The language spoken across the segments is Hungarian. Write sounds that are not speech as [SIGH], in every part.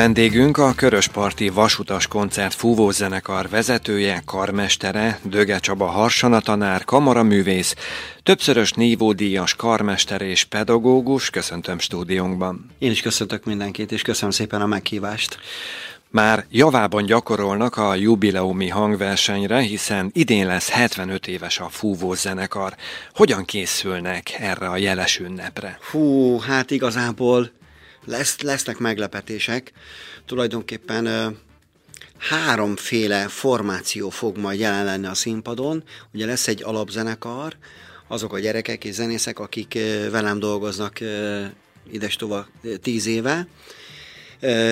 Vendégünk a Körösparti Vasutas Koncert fúvózenekar vezetője, karmestere, Döge Csaba Harsana tanár, kamaraművész, többszörös nívódíjas karmester és pedagógus. Köszöntöm stúdiónkban. Én is köszöntök mindenkit, és köszönöm szépen a meghívást. Már javában gyakorolnak a jubileumi hangversenyre, hiszen idén lesz 75 éves a fúvó zenekar. Hogyan készülnek erre a jeles ünnepre? Hú, hát igazából lesz, lesznek meglepetések. Tulajdonképpen háromféle formáció fog majd jelen lenni a színpadon. Ugye lesz egy alapzenekar, azok a gyerekek és zenészek, akik velem dolgoznak ö, idestova tíz éve.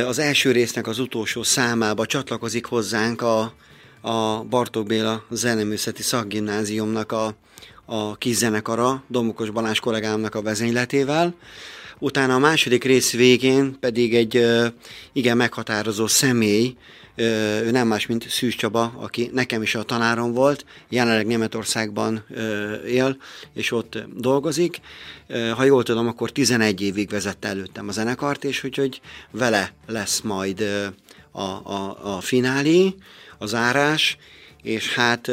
Az első résznek az utolsó számába csatlakozik hozzánk a, a Bartók Béla Zeneműszeti Szakgimnáziumnak a, a kis Domokos Balázs kollégámnak a vezényletével. Utána a második rész végén pedig egy igen meghatározó személy, ő nem más, mint Szűs Csaba, aki nekem is a tanárom volt, jelenleg Németországban él, és ott dolgozik. Ha jól tudom, akkor 11 évig vezette előttem a zenekart, és úgyhogy vele lesz majd a, a, a finálé, a zárás, és hát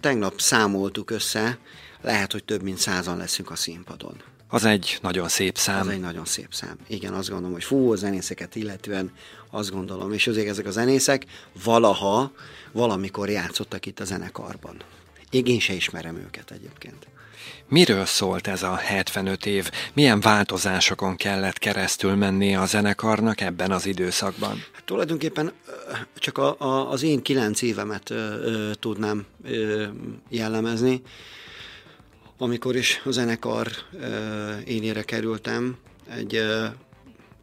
tegnap számoltuk össze, lehet, hogy több mint százan leszünk a színpadon. Az egy nagyon szép szám. Az egy nagyon szép szám. Igen, azt gondolom, hogy fú, a zenészeket illetően azt gondolom, és azért ezek a zenészek valaha, valamikor játszottak itt a zenekarban. Én, én se ismerem őket egyébként. Miről szólt ez a 75 év? Milyen változásokon kellett keresztül menni a zenekarnak ebben az időszakban? Hát tulajdonképpen csak a, a, az én kilenc évemet ö, ö, tudnám ö, jellemezni amikor is a zenekar élére kerültem, egy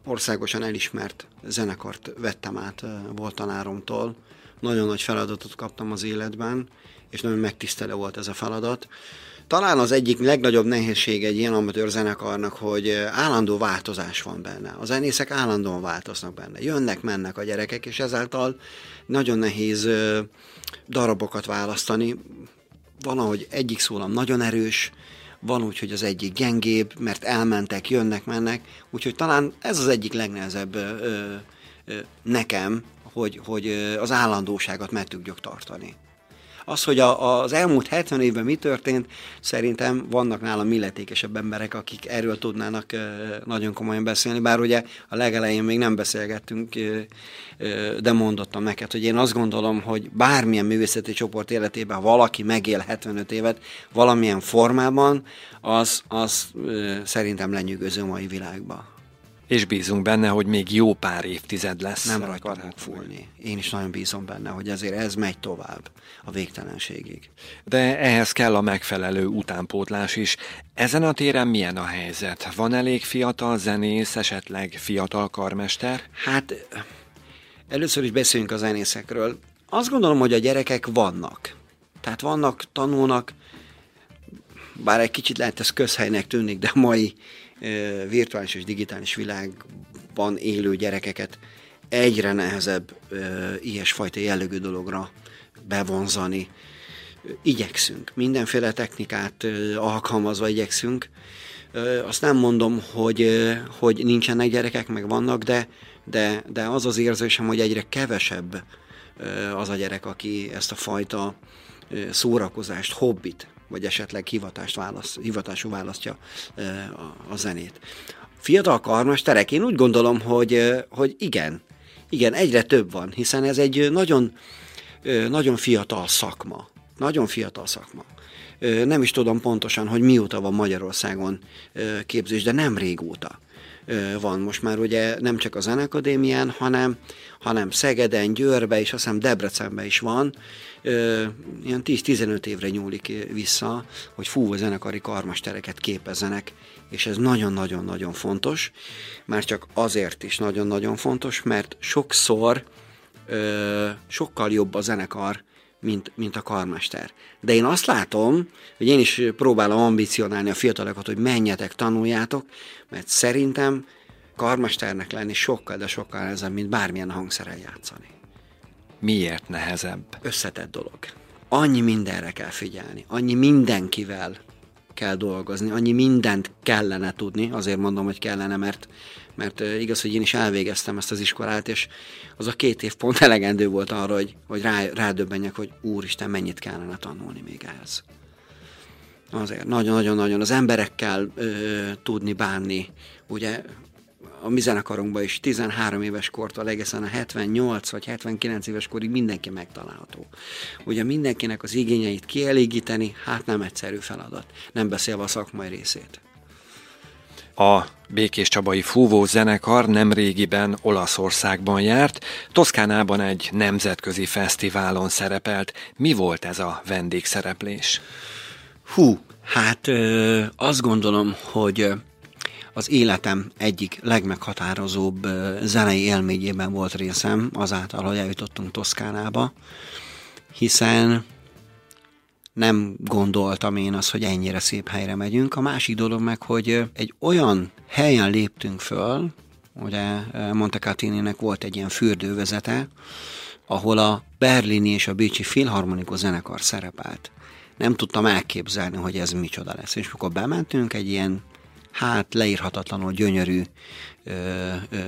országosan elismert zenekart vettem át volt tanáromtól. Nagyon nagy feladatot kaptam az életben, és nagyon megtisztelő volt ez a feladat. Talán az egyik legnagyobb nehézség egy ilyen amatőr zenekarnak, hogy állandó változás van benne. A zenészek állandóan változnak benne. Jönnek, mennek a gyerekek, és ezáltal nagyon nehéz darabokat választani van, ahogy egyik szólam nagyon erős, van úgy, hogy az egyik gyengébb, mert elmentek, jönnek, mennek, úgyhogy talán ez az egyik legnehezebb ö, ö, nekem, hogy, hogy az állandóságot meg tudjuk tartani. Az, hogy a, az elmúlt 70 évben mi történt, szerintem vannak nálam illetékesebb emberek, akik erről tudnának nagyon komolyan beszélni, bár ugye a legelején még nem beszélgettünk, de mondottam neked, hogy én azt gondolom, hogy bármilyen művészeti csoport életében, valaki megél 75 évet valamilyen formában, az, az szerintem lenyűgöző mai világban. És bízunk benne, hogy még jó pár évtized lesz. Nem rajta fog fúlni. Én is nagyon bízom benne, hogy azért ez megy tovább a végtelenségig. De ehhez kell a megfelelő utánpótlás is. Ezen a téren milyen a helyzet? Van elég fiatal zenész, esetleg fiatal karmester? Hát először is beszéljünk a zenészekről. Azt gondolom, hogy a gyerekek vannak. Tehát vannak, tanulnak, bár egy kicsit lehet ez közhelynek tűnik, de a mai virtuális és digitális világban élő gyerekeket egyre nehezebb ilyesfajta jellegű dologra bevonzani. Igyekszünk, mindenféle technikát alkalmazva igyekszünk. Azt nem mondom, hogy, hogy nincsenek gyerekek, meg vannak, de, de, de az az érzésem, hogy egyre kevesebb az a gyerek, aki ezt a fajta szórakozást, hobbit vagy esetleg hivatást választ, hivatású választja a, zenét. Fiatal karmesterek, én úgy gondolom, hogy, hogy igen, igen, egyre több van, hiszen ez egy nagyon, nagyon fiatal szakma. Nagyon fiatal szakma. Nem is tudom pontosan, hogy mióta van Magyarországon képzés, de nem régóta van most már ugye nem csak a Zenekadémián, hanem, hanem Szegeden, Győrbe és azt hiszem Debrecenben is van. Ilyen 10-15 évre nyúlik vissza, hogy fúvó zenekari karmastereket képezzenek, és ez nagyon-nagyon-nagyon fontos, már csak azért is nagyon-nagyon fontos, mert sokszor sokkal jobb a zenekar, mint, mint a karmester. De én azt látom, hogy én is próbálom ambicionálni a fiatalokat, hogy menjetek, tanuljátok, mert szerintem karmesternek lenni sokkal, de sokkal nehezebb, mint bármilyen hangszerrel játszani. Miért nehezebb? Összetett dolog. Annyi mindenre kell figyelni, annyi mindenkivel kell dolgozni, annyi mindent kellene tudni, azért mondom, hogy kellene, mert, mert igaz, hogy én is elvégeztem ezt az iskolát, és az a két év pont [LAUGHS] elegendő volt arra, hogy, hogy rá, rádöbbenjek, hogy úristen, mennyit kellene tanulni még ehhez. Azért nagyon-nagyon-nagyon az emberekkel ö, tudni bánni, ugye a mi zenekarunkban is 13 éves kortól egészen a 78 vagy 79 éves korig mindenki megtalálható. Ugye mindenkinek az igényeit kielégíteni, hát nem egyszerű feladat, nem beszélve a szakmai részét. A Békés Csabai Fúvó zenekar nemrégiben Olaszországban járt, Toszkánában egy nemzetközi fesztiválon szerepelt. Mi volt ez a vendégszereplés? Hú, hát ö, azt gondolom, hogy az életem egyik legmeghatározóbb zenei élményében volt részem azáltal, hogy eljutottunk Toszkánába, hiszen nem gondoltam én az, hogy ennyire szép helyre megyünk. A másik dolog meg, hogy egy olyan helyen léptünk föl, ugye Montecatini-nek volt egy ilyen fürdővezete, ahol a berlini és a bécsi filharmonikus zenekar szerepelt. Nem tudtam elképzelni, hogy ez micsoda lesz. És amikor bementünk, egy ilyen hát leírhatatlanul gyönyörű ö, ö,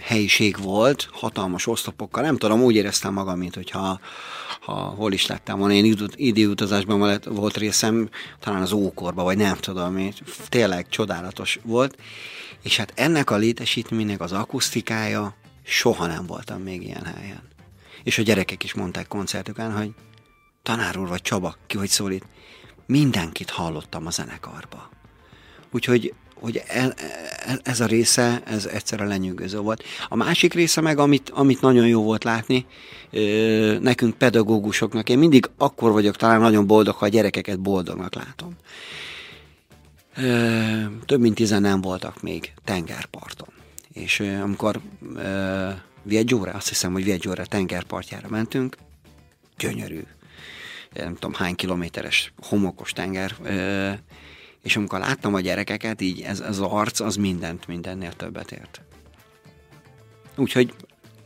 helyiség volt, hatalmas oszlopokkal, nem tudom, úgy éreztem magam, mint hogyha ha hol is lettem volna, én időutazásban volt részem, talán az ókorba, vagy nem tudom, tényleg csodálatos volt, és hát ennek a létesítménynek az akusztikája, soha nem voltam még ilyen helyen. És a gyerekek is mondták koncertükön, hogy tanár úr vagy Csaba, ki hogy szólít, mindenkit hallottam a zenekarba. Úgyhogy hogy el, ez a része, ez egyszerre lenyűgöző volt. A másik része meg, amit, amit nagyon jó volt látni, nekünk pedagógusoknak, én mindig akkor vagyok talán nagyon boldog, ha a gyerekeket boldognak látom. Több mint tizen voltak még tengerparton. És amikor Viegyóra, azt hiszem, hogy Viegyóra tengerpartjára mentünk, gyönyörű, nem tudom hány kilométeres homokos tenger, és amikor láttam a gyerekeket, így ez, az arc, az mindent, mindennél többet ért. Úgyhogy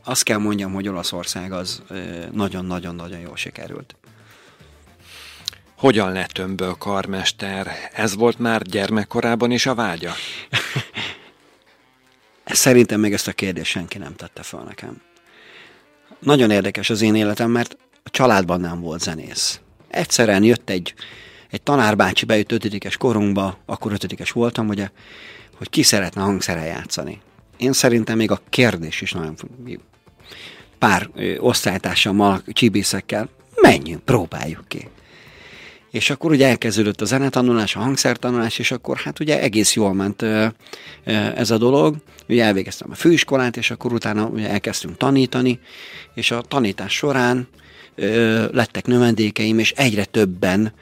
azt kell mondjam, hogy Olaszország az nagyon-nagyon-nagyon jól sikerült. Hogyan lett önből karmester? Ez volt már gyermekkorában is a vágya? [LAUGHS] Szerintem még ezt a kérdést senki nem tette fel nekem. Nagyon érdekes az én életem, mert a családban nem volt zenész. Egyszerűen jött egy, egy tanárbácsi, bejött ötödikes korunkba, akkor ötödikes voltam, ugye, hogy ki szeretne hangszerrel játszani. Én szerintem még a kérdés is nagyon pár osztálytársammal, csibészekkel, menjünk, próbáljuk ki. És akkor ugye elkezdődött a zenetanulás, a hangszertanulás, és akkor hát ugye egész jól ment ez a dolog. Ugye elvégeztem a főiskolát, és akkor utána ugye elkezdtünk tanítani, és a tanítás során lettek növendékeim, és egyre többen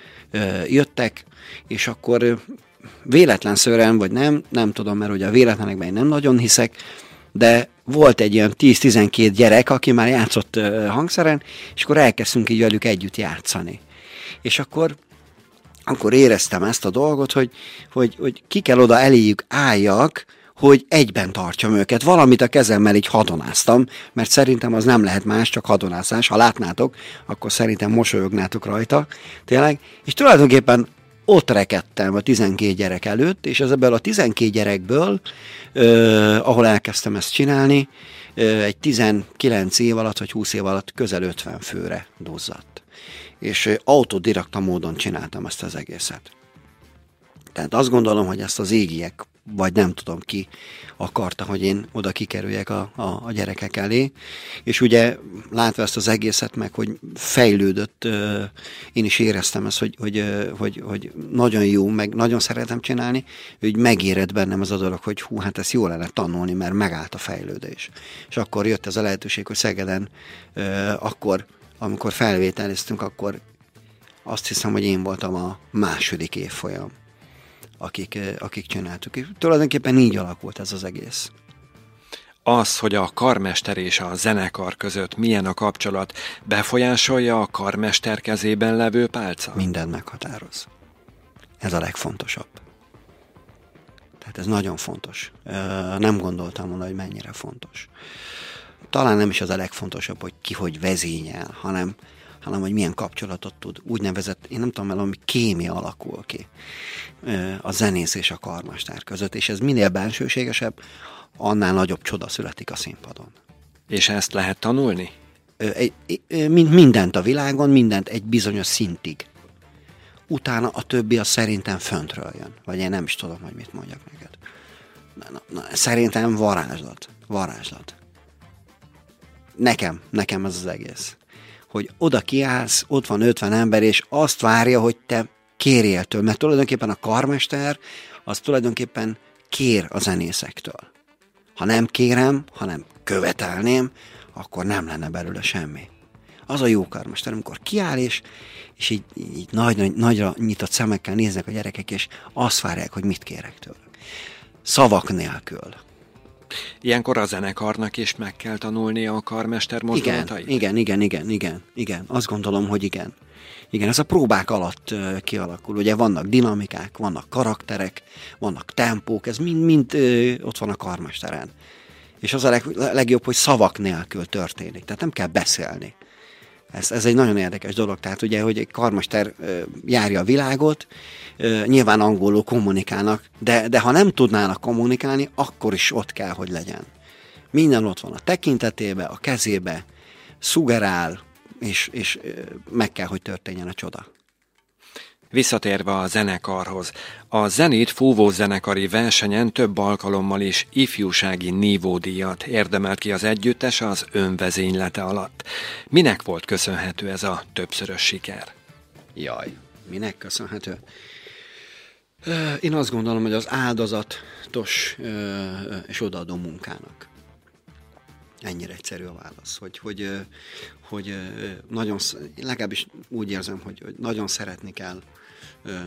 jöttek, és akkor ö, véletlenszerűen, vagy nem, nem tudom, mert ugye a véletlenekben én nem nagyon hiszek, de volt egy olyan 10-12 gyerek, aki már játszott hangszeren, és akkor elkezdtünk így velük együtt játszani. És akkor akkor éreztem ezt a dolgot, hogy, hogy, hogy ki kell oda eléjük álljak, hogy egyben tartsam őket. Valamit a kezemmel így hadonáztam, mert szerintem az nem lehet más, csak hadonászás. Ha látnátok, akkor szerintem mosolyognátok rajta, tényleg. És tulajdonképpen ott rekedtem a 12 gyerek előtt, és ez ebből a 12 gyerekből, eh, ahol elkezdtem ezt csinálni, eh, egy 19 év alatt, vagy 20 év alatt közel 50 főre duzzadt. És eh, autodidakta módon csináltam ezt az egészet. Tehát azt gondolom, hogy ezt az égiek vagy nem tudom ki akarta, hogy én oda kikerüljek a, a, a gyerekek elé. És ugye látva ezt az egészet meg, hogy fejlődött, én is éreztem ezt, hogy, hogy, hogy, hogy nagyon jó, meg nagyon szeretem csinálni, hogy megérett bennem az a dolog, hogy hú, hát ezt jó lenne tanulni, mert megállt a fejlődés. És akkor jött ez a lehetőség, hogy Szegeden akkor, amikor felvételiztünk, akkor azt hiszem, hogy én voltam a második évfolyam akik, eh, akik csináltuk. És tulajdonképpen így alakult ez az egész. Az, hogy a karmester és a zenekar között milyen a kapcsolat, befolyásolja a karmester kezében levő pálca? Minden meghatároz. Ez a legfontosabb. Tehát ez nagyon fontos. Nem gondoltam volna, hogy mennyire fontos. Talán nem is az a legfontosabb, hogy ki hogy vezényel, hanem, hanem hogy milyen kapcsolatot tud. Úgynevezett, én nem tudom, valami kémia alakul ki a zenész és a karmester között, és ez minél bensőségesebb, annál nagyobb csoda születik a színpadon. És ezt lehet tanulni? Mint mindent a világon, mindent egy bizonyos szintig. Utána a többi a szerintem föntről jön. Vagy én nem is tudom, hogy mit mondjak neked. Na, na, na, szerintem varázslat. Varázslat. Nekem, nekem ez az egész. Hogy oda kiállsz, ott van 50 ember, és azt várja, hogy te kérjél tőle. Mert tulajdonképpen a karmester az tulajdonképpen kér a zenészektől. Ha nem kérem, hanem követelném, akkor nem lenne belőle semmi. Az a jó karmester, amikor kiáll, és, és így, így nagy, nagy, nagyra nyitott szemekkel néznek a gyerekek, és azt várják, hogy mit kérek tőle. Szavak nélkül. Ilyenkor a zenekarnak is meg kell tanulnia a karmester mozdulatait? Igen, igen, igen, igen, igen. Azt gondolom, hogy igen. Igen, ez a próbák alatt kialakul. Ugye vannak dinamikák, vannak karakterek, vannak tempók, ez mind-mind ott van a karmesteren. És az a leg, legjobb, hogy szavak nélkül történik. Tehát nem kell beszélni. Ez, ez egy nagyon érdekes dolog. Tehát ugye, hogy egy karmester járja a világot, nyilván angolul kommunikálnak, de, de ha nem tudnának kommunikálni, akkor is ott kell, hogy legyen. Minden ott van a tekintetébe, a kezébe, szugerál, és, és meg kell, hogy történjen a csoda. Visszatérve a zenekarhoz, a Zenit fúvó zenekari versenyen több alkalommal is ifjúsági nívódíjat érdemelt ki az együttes az önvezénylete alatt. Minek volt köszönhető ez a többszörös siker? Jaj, minek köszönhető? Én azt gondolom, hogy az áldozatos és odaadó munkának. Ennyire egyszerű a válasz, hogy, hogy, hogy nagyon, legalábbis úgy érzem, hogy, hogy nagyon szeretni kell,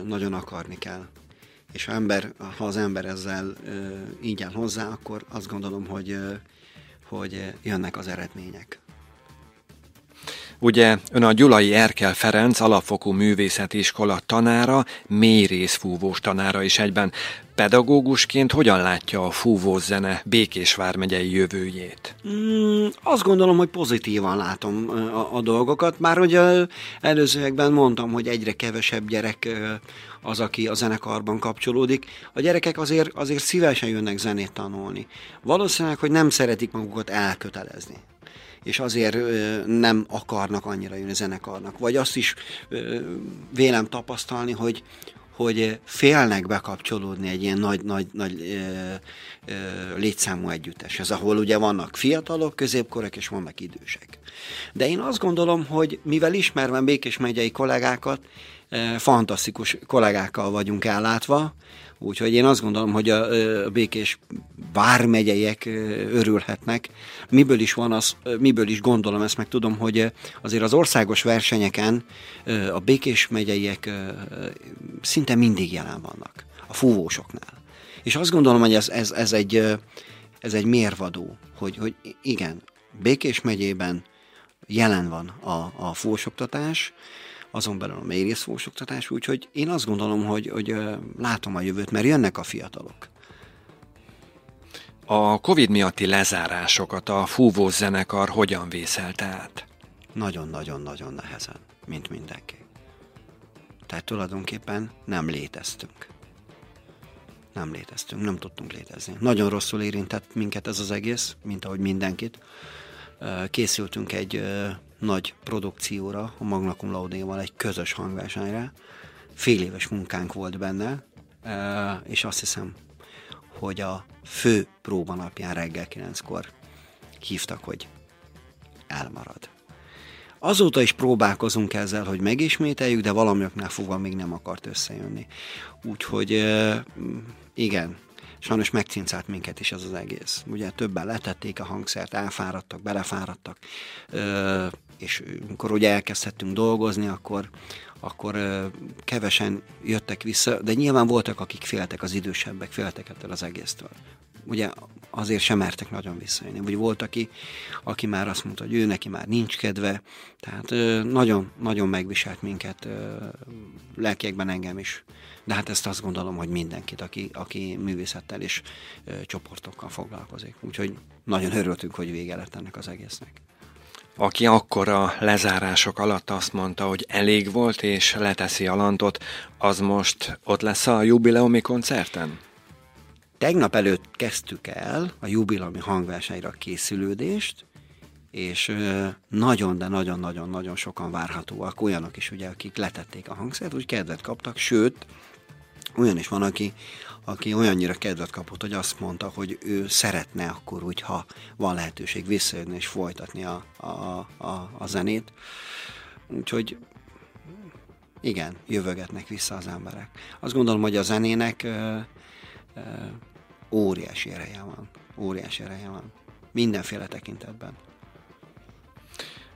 nagyon akarni kell. És ha, ember, ha az ember ezzel így áll hozzá, akkor azt gondolom, hogy, hogy jönnek az eredmények. Ugye ön a Gyulai Erkel Ferenc alapfokú művészeti iskola tanára, mélyrészfúvós tanára is egyben. Pedagógusként hogyan látja a fúvós zene Békés vármegyei jövőjét? Mm, azt gondolom, hogy pozitívan látom a, a dolgokat. Már ugye előzőekben mondtam, hogy egyre kevesebb gyerek az, aki a zenekarban kapcsolódik. A gyerekek azért, azért szívesen jönnek zenét tanulni. Valószínűleg, hogy nem szeretik magukat elkötelezni és azért nem akarnak annyira jönni zenekarnak. Vagy azt is vélem tapasztalni, hogy, hogy félnek bekapcsolódni egy ilyen nagy, nagy, nagy ö, ö, létszámú együtteshez, ahol ugye vannak fiatalok, középkorek és vannak idősek. De én azt gondolom, hogy mivel ismerve Békés megyei kollégákat, fantasztikus kollégákkal vagyunk ellátva, úgyhogy én azt gondolom, hogy a, a békés vármegyeiek örülhetnek. Miből is van az, miből is gondolom ezt, meg tudom, hogy azért az országos versenyeken a békés megyeiek szinte mindig jelen vannak, a fúvósoknál. És azt gondolom, hogy ez, ez, ez, egy, ez egy mérvadó, hogy, hogy igen, Békés megyében jelen van a, a fúvósoktatás, azon belül a mélyrészfósoktatás, úgyhogy én azt gondolom, hogy, hogy látom a jövőt, mert jönnek a fiatalok. A Covid miatti lezárásokat a fúvó zenekar hogyan vészelte át? Nagyon-nagyon-nagyon nehezen, mint mindenki. Tehát tulajdonképpen nem léteztünk. Nem léteztünk, nem tudtunk létezni. Nagyon rosszul érintett minket ez az egész, mint ahogy mindenkit. Készültünk egy nagy produkcióra, a Magna Cum egy közös hangversenyre. Fél éves munkánk volt benne, és azt hiszem, hogy a fő próba napján reggel kilenckor hívtak, hogy elmarad. Azóta is próbálkozunk ezzel, hogy megismételjük, de valamioknál fogva még nem akart összejönni. Úgyhogy igen, sajnos megcincált minket is ez az egész. Ugye többen letették a hangszert, elfáradtak, belefáradtak, és amikor ugye elkezdhettünk dolgozni, akkor, akkor kevesen jöttek vissza, de nyilván voltak, akik féltek, az idősebbek féltek ettől az egésztől. Ugye azért sem mertek nagyon visszajönni. Vagy volt, aki, aki már azt mondta, hogy ő neki már nincs kedve, tehát nagyon, nagyon megviselt minket lelkiekben engem is. De hát ezt azt gondolom, hogy mindenkit, aki, aki művészettel és csoportokkal foglalkozik. Úgyhogy nagyon örültünk, hogy vége lett ennek az egésznek. Aki akkor a lezárások alatt azt mondta, hogy elég volt és leteszi a lantot, az most ott lesz a jubileumi koncerten? Tegnap előtt kezdtük el a jubileumi hangversenyre a készülődést, és nagyon, de nagyon-nagyon-nagyon sokan várhatóak, olyanok is ugye, akik letették a hangszert, úgy kedvet kaptak, sőt, olyan is van, aki, aki olyannyira kedvet kapott, hogy azt mondta, hogy ő szeretne akkor úgy, ha van lehetőség visszajönni és folytatni a, a, a, a zenét. Úgyhogy igen, jövögetnek vissza az emberek. Azt gondolom, hogy a zenének ö, ö, óriási ereje van. Óriási ereje van. Mindenféle tekintetben.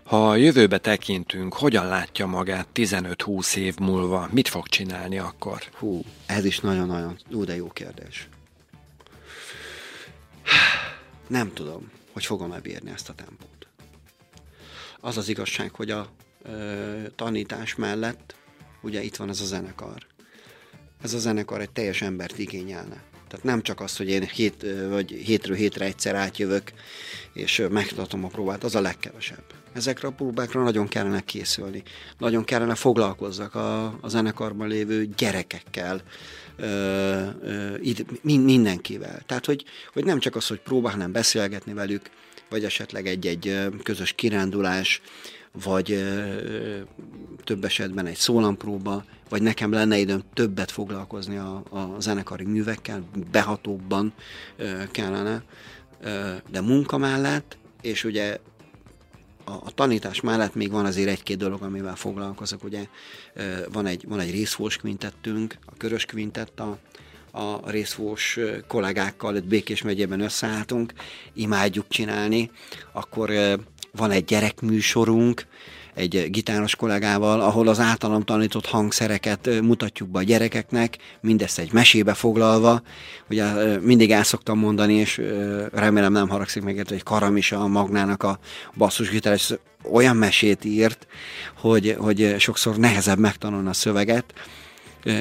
Ha a jövőbe tekintünk, hogyan látja magát 15-20 év múlva? Mit fog csinálni akkor? Hú, ez is nagyon-nagyon, jó, de jó kérdés. Nem tudom, hogy fogom-e bírni ezt a tempót. Az az igazság, hogy a ö, tanítás mellett ugye itt van ez a zenekar. Ez a zenekar egy teljes embert igényelne. Tehát nem csak az, hogy én hét, vagy hétről hétre egyszer átjövök, és megtartom a próbát, az a legkevesebb. Ezekre a próbákra nagyon kellene készülni. Nagyon kellene foglalkozzak a, a zenekarban lévő gyerekekkel, ö, ö, mindenkivel. Tehát, hogy, hogy nem csak az, hogy próbál, hanem beszélgetni velük, vagy esetleg egy-egy közös kirándulás, vagy több esetben egy szólampróba, vagy nekem lenne időm többet foglalkozni a, a zenekari művekkel, behatóbban kellene, de munka mellett, és ugye a, a tanítás mellett még van azért egy-két dolog, amivel foglalkozok. Ugye van egy, van egy részfós kvintettünk, a körös kvintett, a, a részfós kollégákkal itt Békés megyében összeálltunk, imádjuk csinálni, akkor van egy gyerekműsorunk, egy gitáros kollégával, ahol az általam tanított hangszereket mutatjuk be a gyerekeknek, mindezt egy mesébe foglalva. Ugye mindig el szoktam mondani, és remélem nem haragszik meg, hogy Karam a Magnának a basszusgitáros olyan mesét írt, hogy, hogy sokszor nehezebb megtanulni a szöveget,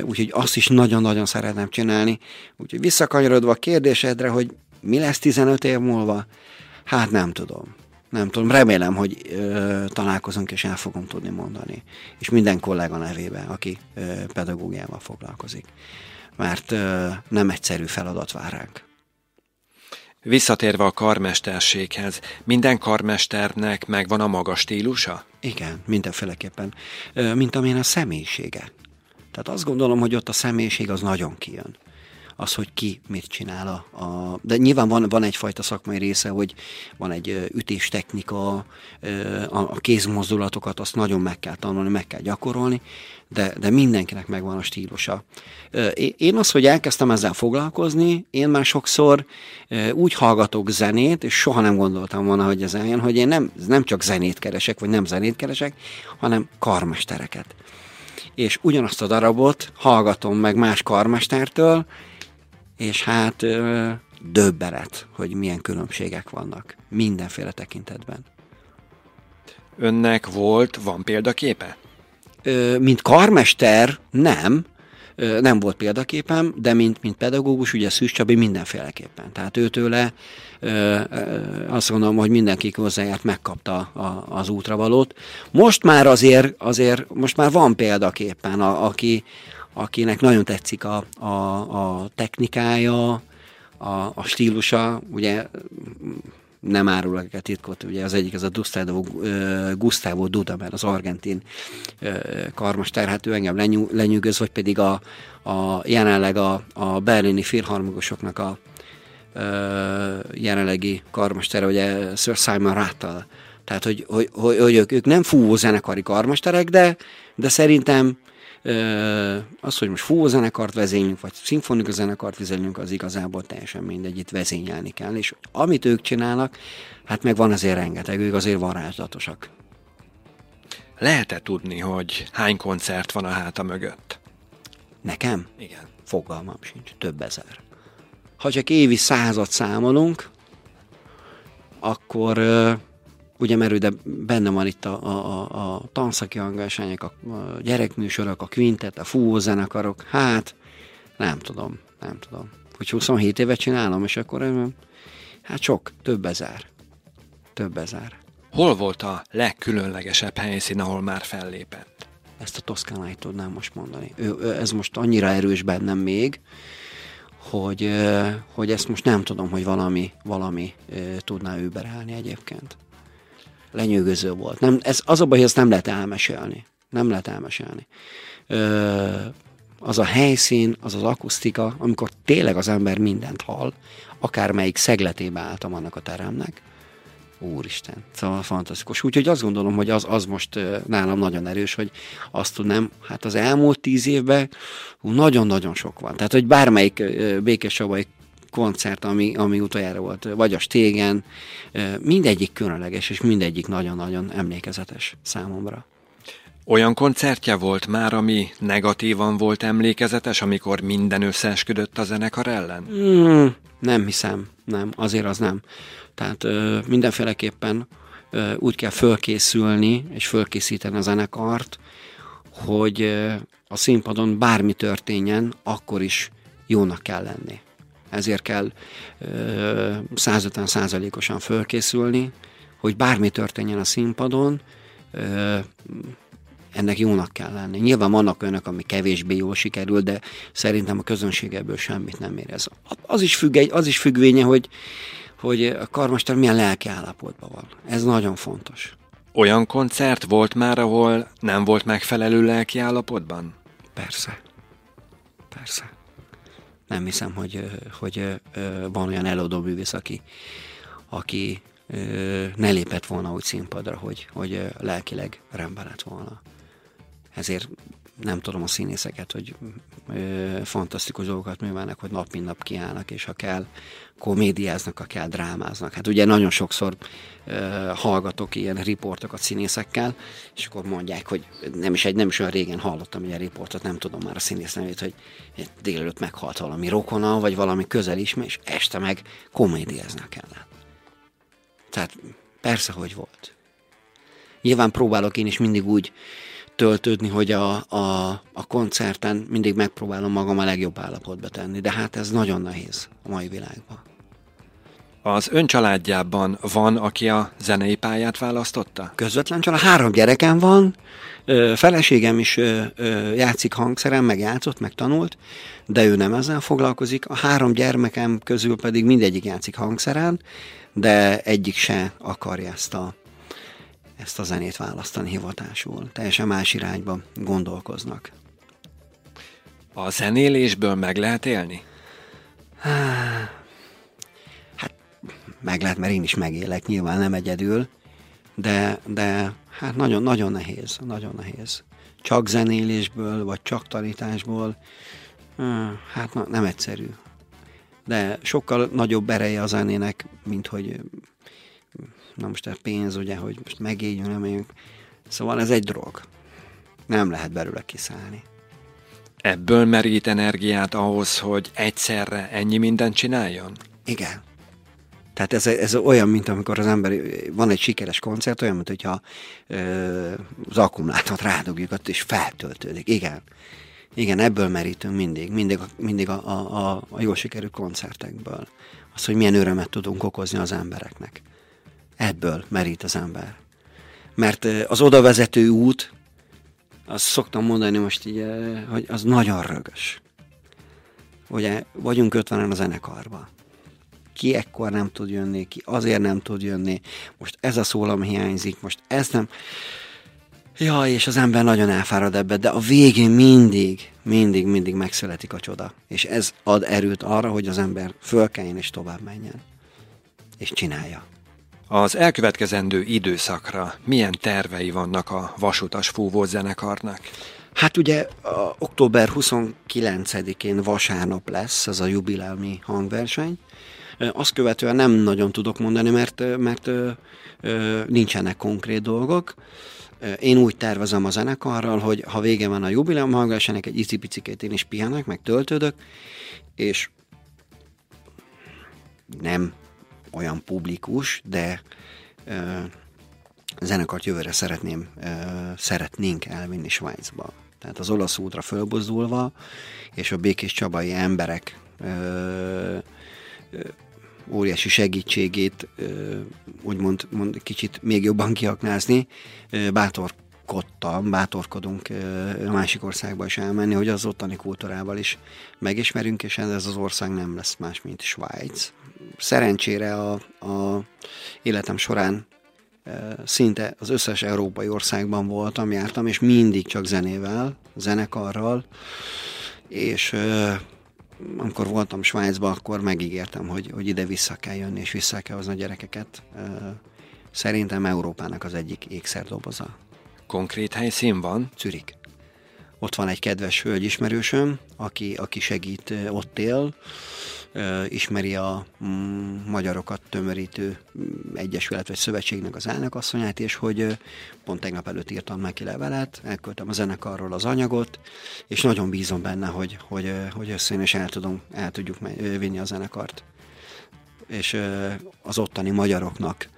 úgyhogy azt is nagyon-nagyon szeretném csinálni. Úgyhogy visszakanyarodva a kérdésedre, hogy mi lesz 15 év múlva, hát nem tudom nem tudom, remélem, hogy ö, találkozunk és el fogom tudni mondani. És minden kollega nevében, aki ö, pedagógiával foglalkozik. Mert ö, nem egyszerű feladat vár ránk. Visszatérve a karmesterséghez, minden karmesternek megvan a maga stílusa? Igen, mindenféleképpen. Mint amilyen a személyisége. Tehát azt gondolom, hogy ott a személyiség az nagyon kijön az, hogy ki mit csinál. A, a, de nyilván van, van egyfajta szakmai része, hogy van egy ütéstechnika, a, a kézmozdulatokat, azt nagyon meg kell tanulni, meg kell gyakorolni, de, de mindenkinek megvan a stílusa. Én az, hogy elkezdtem ezzel foglalkozni, én már sokszor úgy hallgatok zenét, és soha nem gondoltam volna, hogy ez eljön, hogy én nem, nem csak zenét keresek, vagy nem zenét keresek, hanem karmestereket. És ugyanazt a darabot hallgatom meg más karmestertől, és hát döbbenet, hogy milyen különbségek vannak mindenféle tekintetben. Önnek volt, van példaképe? Ö, mint karmester nem, ö, nem volt példaképem, de mint, mint pedagógus, ugye Szűs Csabi mindenféleképpen. Tehát őtőle ö, azt gondolom, hogy mindenki hozzájárt, megkapta a, az útravalót. Most már azért, azért, most már van példaképpen, a, aki, akinek nagyon tetszik a, a, a technikája, a, a stílusa, ugye nem árulok a titkot, ugye az egyik az a Gustavo, Gustavo Dudamel, az argentin karmester, hát ő engem lenyű, lenyűgöz, vagy pedig a, a jelenleg a, a berlini filharmogosoknak a jelenlegi karmestere, ugye Sir Simon Rattle. Tehát, hogy, hogy, hogy, hogy ők, ők nem fúvó zenekari karmesterek, de, de szerintem az, hogy most fúvó zenekart vezénylünk, vagy szimfonikus zenekart vezénylünk, az igazából teljesen mindegy, itt vezényelni kell. És amit ők csinálnak, hát meg van azért rengeteg, ők azért varázslatosak. Lehet-e tudni, hogy hány koncert van a háta mögött? Nekem? Igen. Fogalmam sincs, több ezer. Ha csak évi százat számolunk, akkor ugye mert de benne van itt a, a, a, tanszaki hangversenyek, a, a gyerekműsorok, a quintet, a fúvózenekarok, hát nem tudom, nem tudom. Hogy 27 évet csinálom, és akkor hát sok, több ezer. Több ezer. Hol volt a legkülönlegesebb helyszín, ahol már fellépett? Ezt a Toszkánait tudnám most mondani. Ő, ez most annyira erős bennem még, hogy, hogy ezt most nem tudom, hogy valami, valami tudná überelni egyébként. Lenyűgöző volt. Nem, ez, az a baj, hogy ezt nem lehet elmesélni. Nem lehet elmesélni. Az a helyszín, az az akusztika, amikor tényleg az ember mindent hall, akármelyik szegletébe álltam annak a teremnek, Úristen, szóval fantasztikus. Úgyhogy azt gondolom, hogy az, az most nálam nagyon erős, hogy azt tudnám, hát az elmúlt tíz évben nagyon-nagyon sok van. Tehát, hogy bármelyik Békés koncert, ami, ami utoljára volt, vagy a Stégen, mindegyik különleges, és mindegyik nagyon-nagyon emlékezetes számomra. Olyan koncertje volt már, ami negatívan volt emlékezetes, amikor minden összeesküdött a zenekar ellen? Mm, nem hiszem, nem, azért az nem. Tehát ö, mindenféleképpen ö, úgy kell fölkészülni, és fölkészíteni a zenekart, hogy ö, a színpadon bármi történjen, akkor is jónak kell lenni. Ezért kell ö, 150 százalékosan fölkészülni, hogy bármi történjen a színpadon, ennek jónak kell lenni. Nyilván vannak olyanok, ami kevésbé jól sikerül, de szerintem a közönség ebből semmit nem érez. Az is, függ, az is függvénye, hogy, hogy a karmester milyen lelki állapotban van. Ez nagyon fontos. Olyan koncert volt már, ahol nem volt megfelelő lelki állapotban? Persze. Persze. Nem hiszem, hogy, hogy van olyan előadó művész, aki, aki ne lépett volna úgy színpadra, hogy, hogy lelkileg rendben lett volna. Ezért nem tudom a színészeket, hogy ö, fantasztikus dolgokat művelnek, hogy nap mint nap kiállnak, és ha kell, komédiáznak, ha kell, drámáznak. Hát ugye nagyon sokszor ö, hallgatok ilyen riportokat színészekkel, és akkor mondják, hogy nem is egy, nem is olyan régen hallottam ilyen riportot, nem tudom már a színész nevét, hogy délelőtt meghalt valami rokona, vagy valami közel is, és este meg komédiáznak kellett. Tehát persze, hogy volt. Nyilván próbálok én is mindig úgy töltődni, hogy a, a, a koncerten mindig megpróbálom magam a legjobb állapotba tenni, de hát ez nagyon nehéz a mai világban. Az ön családjában van, aki a zenei pályát választotta? Közvetlen család. Három gyerekem van, feleségem is játszik hangszeren, meg játszott, meg tanult, de ő nem ezzel foglalkozik. A három gyermekem közül pedig mindegyik játszik hangszeren, de egyik se akarja ezt a ezt a zenét választani hivatásul. Teljesen más irányba gondolkoznak. A zenélésből meg lehet élni? Hát meg lehet, mert én is megélek, nyilván nem egyedül, de, de hát nagyon, nagyon nehéz, nagyon nehéz. Csak zenélésből, vagy csak tanításból, hát nem egyszerű. De sokkal nagyobb ereje a zenének, mint hogy na most a pénz, ugye, hogy most megéljünk, nem éljünk. Szóval ez egy drog. Nem lehet belőle kiszállni. Ebből merít energiát ahhoz, hogy egyszerre ennyi mindent csináljon? Igen. Tehát ez, ez olyan, mint amikor az ember, van egy sikeres koncert, olyan, mint hogyha ö, az akkumulátort rádogjuk ott, és feltöltődik. Igen. Igen, ebből merítünk mindig, mindig, mindig a, a, a, a jól sikerült koncertekből. Az, hogy milyen örömet tudunk okozni az embereknek. Ebből merít az ember. Mert az oda vezető út, azt szoktam mondani most így, hogy az nagyon rögös. Ugye vagyunk ötvenen a zenekarba. Ki ekkor nem tud jönni, ki azért nem tud jönni, most ez a szólam hiányzik, most ez nem... Ja, és az ember nagyon elfárad ebbe, de a végén mindig, mindig, mindig megszületik a csoda. És ez ad erőt arra, hogy az ember fölkeljen és tovább menjen. És csinálja. Az elkövetkezendő időszakra milyen tervei vannak a vasutas fúvó zenekarnak? Hát ugye a, október 29-én vasárnap lesz ez a jubileumi hangverseny. Azt követően nem nagyon tudok mondani, mert, mert nincsenek konkrét dolgok. Én úgy tervezem a zenekarral, hogy ha vége van a jubileum hangversenynek, egy icipicikét én is pihenek, meg töltődök, és nem olyan publikus, de ö, zenekart jövőre szeretném, ö, szeretnénk elvinni Svájcba. Tehát az olasz útra fölbozdulva, és a békés csabai emberek ö, ö, óriási segítségét úgymond mond, kicsit még jobban kiaknázni. Bátorkodtam, bátorkodunk a másik országba is elmenni, hogy az ottani kultúrával is megismerünk, és ez az ország nem lesz más, mint Svájc. Szerencsére a, a életem során szinte az összes európai országban voltam, jártam, és mindig csak zenével, zenekarral, és amikor voltam Svájcban, akkor megígértem, hogy, hogy ide vissza kell jönni, és vissza kell hozni a gyerekeket. Szerintem Európának az egyik ékszerdoboza. Konkrét helyszín van? Zürich. Ott van egy kedves hölgyismerősöm, aki, aki segít, ott él, ismeri a mm, magyarokat tömörítő mm, egyesület vagy szövetségnek az elnökasszonyát, és hogy pont tegnap előtt írtam neki levelet, elküldtem a zenekarról az anyagot, és nagyon bízom benne, hogy, hogy, hogy összejön, és el, tudom, el tudjuk vinni a zenekart. És az ottani magyaroknak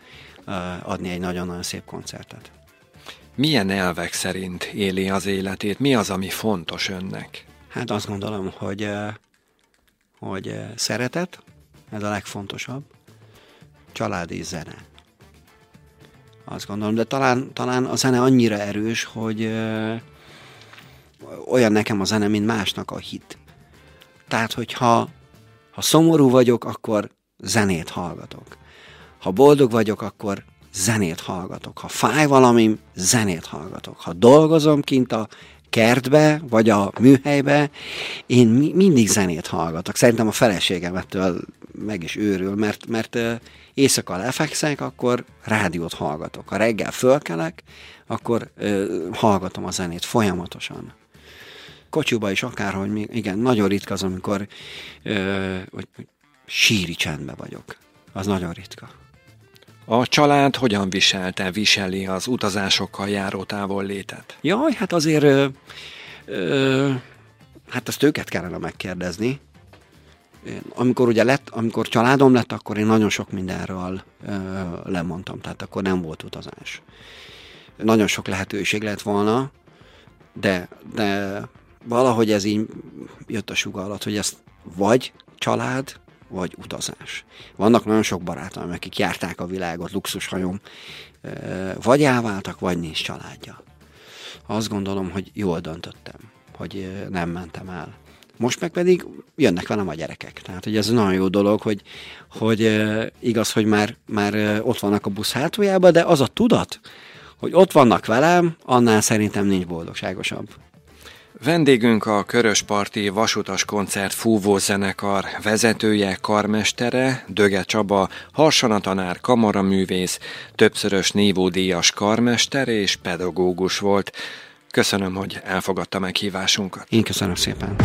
adni egy nagyon-nagyon szép koncertet. Milyen elvek szerint éli az életét? Mi az, ami fontos önnek? Hát azt gondolom, hogy hogy eh, szeretet, ez a legfontosabb, család és zene. Azt gondolom, de talán, talán a zene annyira erős, hogy eh, olyan nekem a zene, mint másnak a hit. Tehát, hogyha ha szomorú vagyok, akkor zenét hallgatok. Ha boldog vagyok, akkor zenét hallgatok. Ha fáj valamim, zenét hallgatok. Ha dolgozom kint a kertbe, vagy a műhelybe, én mi, mindig zenét hallgatok. Szerintem a feleségem ettől meg is őrül, mert, mert éjszaka lefekszek, akkor rádiót hallgatok. Ha reggel fölkelek, akkor ö, hallgatom a zenét folyamatosan. Kocsiba is akárhogy, még, igen, nagyon ritka az, amikor ö, hogy, hogy síri csendbe vagyok. Az nagyon ritka. A család hogyan viselte, viseli az utazásokkal járó távollétet? Jaj, hát azért ö, ö, hát ezt őket kellene megkérdezni. Amikor ugye lett, amikor családom lett, akkor én nagyon sok mindenről ö, lemondtam, tehát akkor nem volt utazás. Nagyon sok lehetőség lett volna, de, de valahogy ez így jött a suga alatt, hogy ezt vagy család, vagy utazás. Vannak nagyon sok barátaim, akik járták a világot luxushajón, vagy elváltak, vagy nincs családja. Azt gondolom, hogy jól döntöttem, hogy nem mentem el. Most meg pedig jönnek velem a gyerekek. Tehát, hogy ez nagyon jó dolog, hogy, hogy igaz, hogy már, már ott vannak a busz hátuljában, de az a tudat, hogy ott vannak velem, annál szerintem nincs boldogságosabb. Vendégünk a Körösparti Vasutas Koncert Fúvó Zenekar vezetője, karmestere, Döge Csaba, harsanatanár, kamaraművész, többszörös nívódíjas karmester és pedagógus volt. Köszönöm, hogy elfogadta meghívásunkat. Én köszönöm szépen.